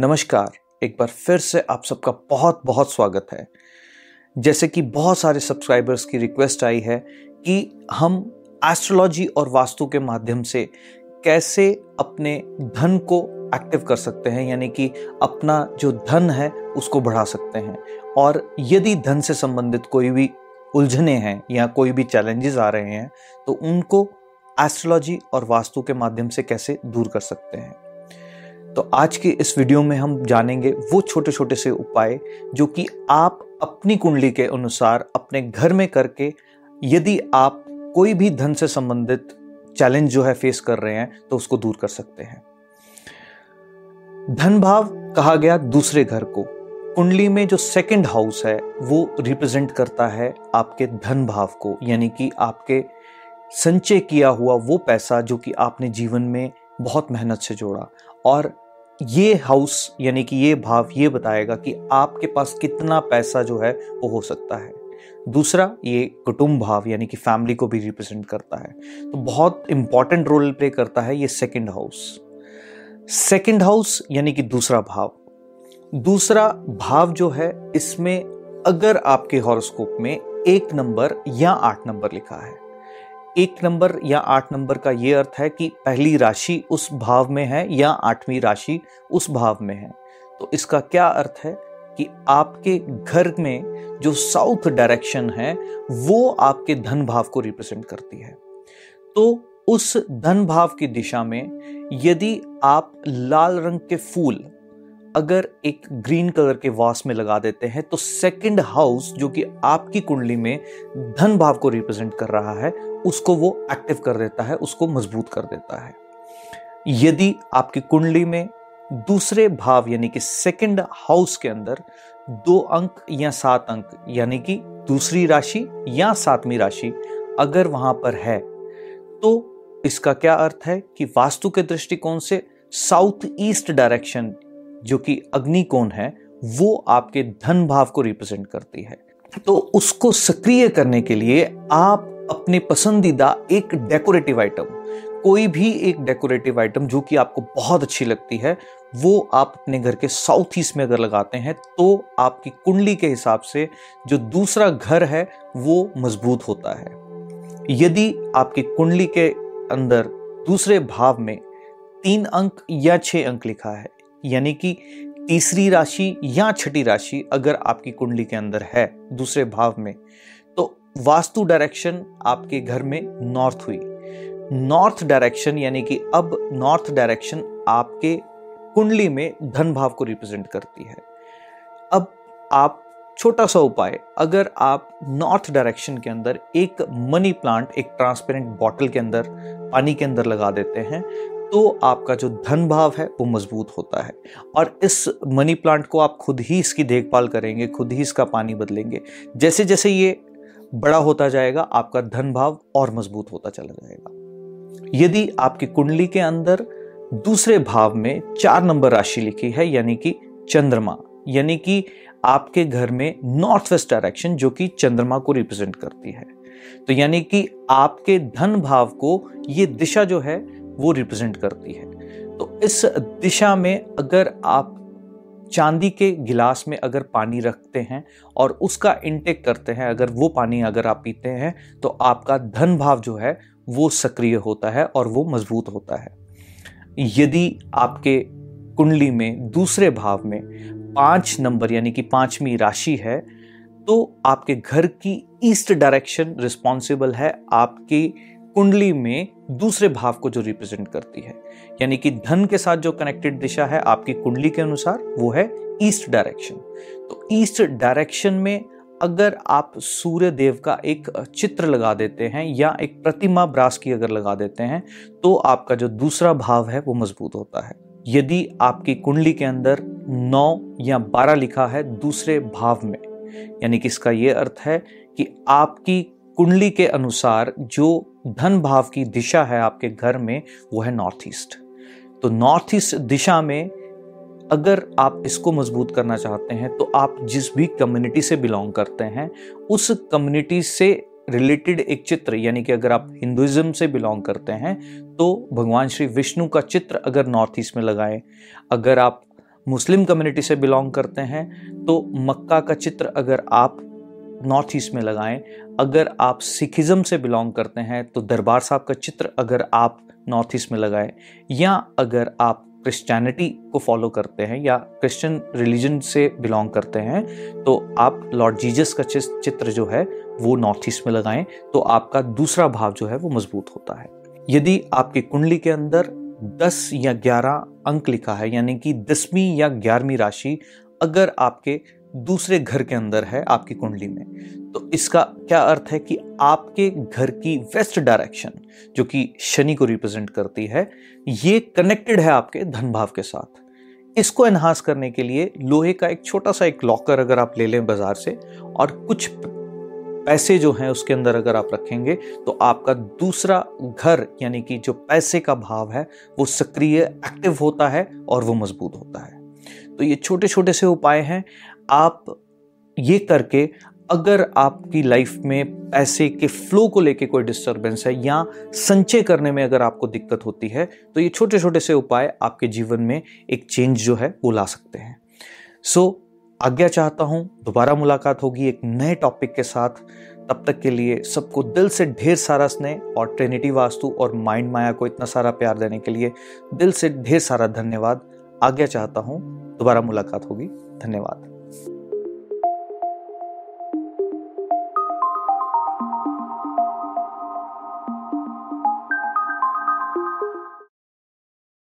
नमस्कार। एक बार फिर से आप सबका बहुत बहुत स्वागत है। जैसे कि बहुत सारे सब्सक्राइबर्स की रिक्वेस्ट आई है कि हम एस्ट्रोलॉजी और वास्तु के माध्यम से कैसे अपने धन को एक्टिव कर सकते हैं, यानी कि अपना जो धन है उसको बढ़ा सकते हैं। और यदि धन से संबंधित कोई भी उलझने हैं या कोई भी चैलेंजेस आ रहे हैं तो उनको एस्ट्रोलॉजी और वास्तु के माध्यम से कैसे दूर कर सकते हैं। तो आज के इस वीडियो में हम जानेंगे वो छोटे छोटे से उपाय जो कि आप अपनी कुंडली के अनुसार अपने घर में करके यदि आप कोई भी धन से संबंधित चैलेंज जो है फेस कर रहे हैं तो उसको दूर कर सकते हैं। धन भाव कहा गया दूसरे घर को। कुंडली में जो सेकंड हाउस है, वो रिप्रेजेंट करता है आपके धन भाव को, यानी कि आपके संचय किया हुआ वो पैसा जो कि आपने जीवन में बहुत मेहनत से जोड़ा। और ये हाउस यानी कि ये भाव ये बताएगा कि आपके पास कितना पैसा जो है, वो हो सकता है। दूसरा, ये कुटुंब भाव, यानी कि फैमिली को भी रिप्रेजेंट करता है। तो बहुत इंपॉर्टेंट रोल प्ले करता है ये सेकंड हाउस सेकंड हाउस यानी कि दूसरा भाव। दूसरा भाव जो है, इसमें अगर आपके हॉरोस्कोप में एक नंबर या आठ नंबर लिखा है एक नंबर या आठ नंबर का यह अर्थ है कि पहली राशि उस भाव में है या आठवीं राशि उस भाव में है। तो इसका क्या अर्थ है कि आपके घर में जो साउथ डायरेक्शन है, वो आपके धन भाव को रिप्रेजेंट करती है। तो उस धन भाव की दिशा में यदि आप लाल रंग के फूल अगर एक ग्रीन कलर के वास में लगा देते हैं तो सेकंड हाउस जो कि आपकी कुंडली में धन भाव को रिप्रेजेंट कर रहा है, उसको वो एक्टिव कर देता है, उसको मज़बूत कर देता है। यदि आपकी कुंडली में दूसरे भाव, यानी कि सेकंड हाउस के अंदर दो अंक या सात अंक, यानी कि दूसरी राशि या सातवीं राशि अगर वहाँ पर है तो इसका क्या अर्थ है कि वास्तु के दृष्टिकोण से साउथ ईस्ट डायरेक्शन जो कि अग्नि कोण है, वो आपके धन भाव को रिप्रेजेंट करती है। तो उसको सक्रिय करने के लिए आप अपने पसंदीदा एक डेकोरेटिव आइटम कोई भी एक डेकोरेटिव आइटम जो कि आपको बहुत अच्छी लगती है, वो आप अपने घर के साउथ ईस्ट में अगर लगाते हैं तो आपकी कुंडली के हिसाब से जो दूसरा घर है, वो मज़बूत होता है। यदि आपकी कुंडली के अंदर दूसरे भाव में तीन अंक या छह अंक लिखा है यानी कि तीसरी राशि या छठी राशि अगर आपकी कुंडली के अंदर है, दूसरे भाव में तो वास्तु डायरेक्शन आपके घर में नॉर्थ हुई। नॉर्थ डायरेक्शन यानी कि अब नॉर्थ डायरेक्शन आपके कुंडली में धन भाव को रिप्रेजेंट करती है। अब आप छोटा सा उपाय, अगर आप नॉर्थ डायरेक्शन के अंदर एक मनी प्लांट, एक ट्रांसपेरेंट बॉटल के अंदर पानी के अंदर लगा देते हैं तो आपका जो धन भाव है, वो मज़बूत होता है। और इस मनी प्लांट को आप खुद ही इसकी देखभाल करेंगे, खुद ही इसका पानी बदलेंगे। जैसे जैसे ये बड़ा होता जाएगा, आपका धन भाव और मज़बूत होता चला जाएगा। यदि आपकी कुंडली के अंदर दूसरे भाव में चार नंबर राशि लिखी है, यानी कि चंद्रमा, यानी कि आपके घर में नॉर्थ वेस्ट डायरेक्शन जो कि चंद्रमा को रिप्रेजेंट करती है तो यानी कि आपके धन भाव को ये दिशा जो है वो रिप्रेजेंट करती है। तो इस दिशा में अगर आप चांदी के गिलास में अगर पानी रखते हैं और उसका इंटेक करते हैं, अगर वो पानी अगर आप पीते हैं तो आपका धन भाव जो है वो सक्रिय होता है और वो मज़बूत होता है। यदि आपके कुंडली में दूसरे भाव में पाँच नंबर यानी कि पांचवी राशि है तो आपके घर की ईस्ट डायरेक्शन रिस्पॉन्सिबल है, आपकी कुंडली में दूसरे भाव को जो रिप्रेजेंट करती है। यानी कि धन के साथ जो कनेक्टेड दिशा है आपकी कुंडली के अनुसार, वो है ईस्ट डायरेक्शन तो ईस्ट डायरेक्शन में अगर आप सूर्य देव का एक चित्र लगा देते हैं या एक प्रतिमा ब्रास की अगर लगा देते हैं तो आपका जो दूसरा भाव है, वो मज़बूत होता है। यदि आपकी कुंडली के अंदर नौ या बारह लिखा है दूसरे भाव में, यानी कि इसका ये अर्थ है कि आपकी कुंडली के अनुसार जो धन भाव की दिशा है आपके घर में, वो है नॉर्थ ईस्ट तो नॉर्थ ईस्ट दिशा में अगर आप इसको मज़बूत करना चाहते हैं तो आप जिस भी कम्युनिटी से बिलोंग करते हैं, उस कम्युनिटी से रिलेटेड एक चित्र, यानी कि अगर आप हिंदुइज्म से बिलोंग करते हैं तो भगवान श्री विष्णु का चित्र अगर नॉर्थ ईस्ट में लगाएँ, अगर आप मुस्लिम कम्युनिटी से बिलोंग करते हैं तो मक्का का चित्र अगर आप नॉर्थ ईस्ट में लगाएँ। अगर आप सिखिज्म से बिलोंग करते हैं तो दरबार साहब का चित्र अगर आप नॉर्थ ईस्ट में लगाएँ, या अगर आप क्रिश्चियनिटी को फॉलो करते हैं, या क्रिश्चियन रिलीजन से बिलोंग करते हैं तो आप लॉर्ड जीजस का चित्र जो है, वो नॉर्थ ईस्ट में लगाएँ तो आपका दूसरा भाव जो है, वो मज़बूत होता है। यदि आपकी कुंडली के अंदर 10 या 11 अंक लिखा है, यानी कि दसवीं या ग्यारहवीं राशि, अगर आपके दूसरे घर के अंदर है आपकी कुंडली में। तो इसका क्या अर्थ है कि आपके घर की वेस्ट डायरेक्शन जो कि शनि को रिप्रेजेंट करती है, ये कनेक्टेड है आपके धन भाव के साथ। इसको एनहांस करने के लिए लोहे का एक छोटा सा एक लॉकर अगर आप ले लें बाज़ार से, और कुछ पैसे जो हैं उसके अंदर अगर आप रखेंगे तो आपका दूसरा घर, यानी कि जो पैसे का भाव है, वो सक्रिय, एक्टिव होता है और वो मज़बूत होता है। तो ये छोटे छोटे से उपाय हैं। आप ये करके अगर आपकी लाइफ में पैसे के फ्लो को लेके कोई डिस्टरबेंस है या संचय करने में अगर आपको दिक्कत होती है तो ये छोटे छोटे से उपाय आपके जीवन में एक चेंज जो है वो ला सकते हैं। सो so, आज्ञा चाहता हूँ दोबारा मुलाकात होगी एक नए टॉपिक के साथ। तब तक के लिए सबको दिल से ढेर सारा स्नेह और ट्रिनिटी वास्तु और माइंड माया को इतना सारा प्यार देने के लिए दिल से ढेर सारा धन्यवाद। आज्ञा चाहता हूँ दोबारा मुलाकात होगी। धन्यवाद।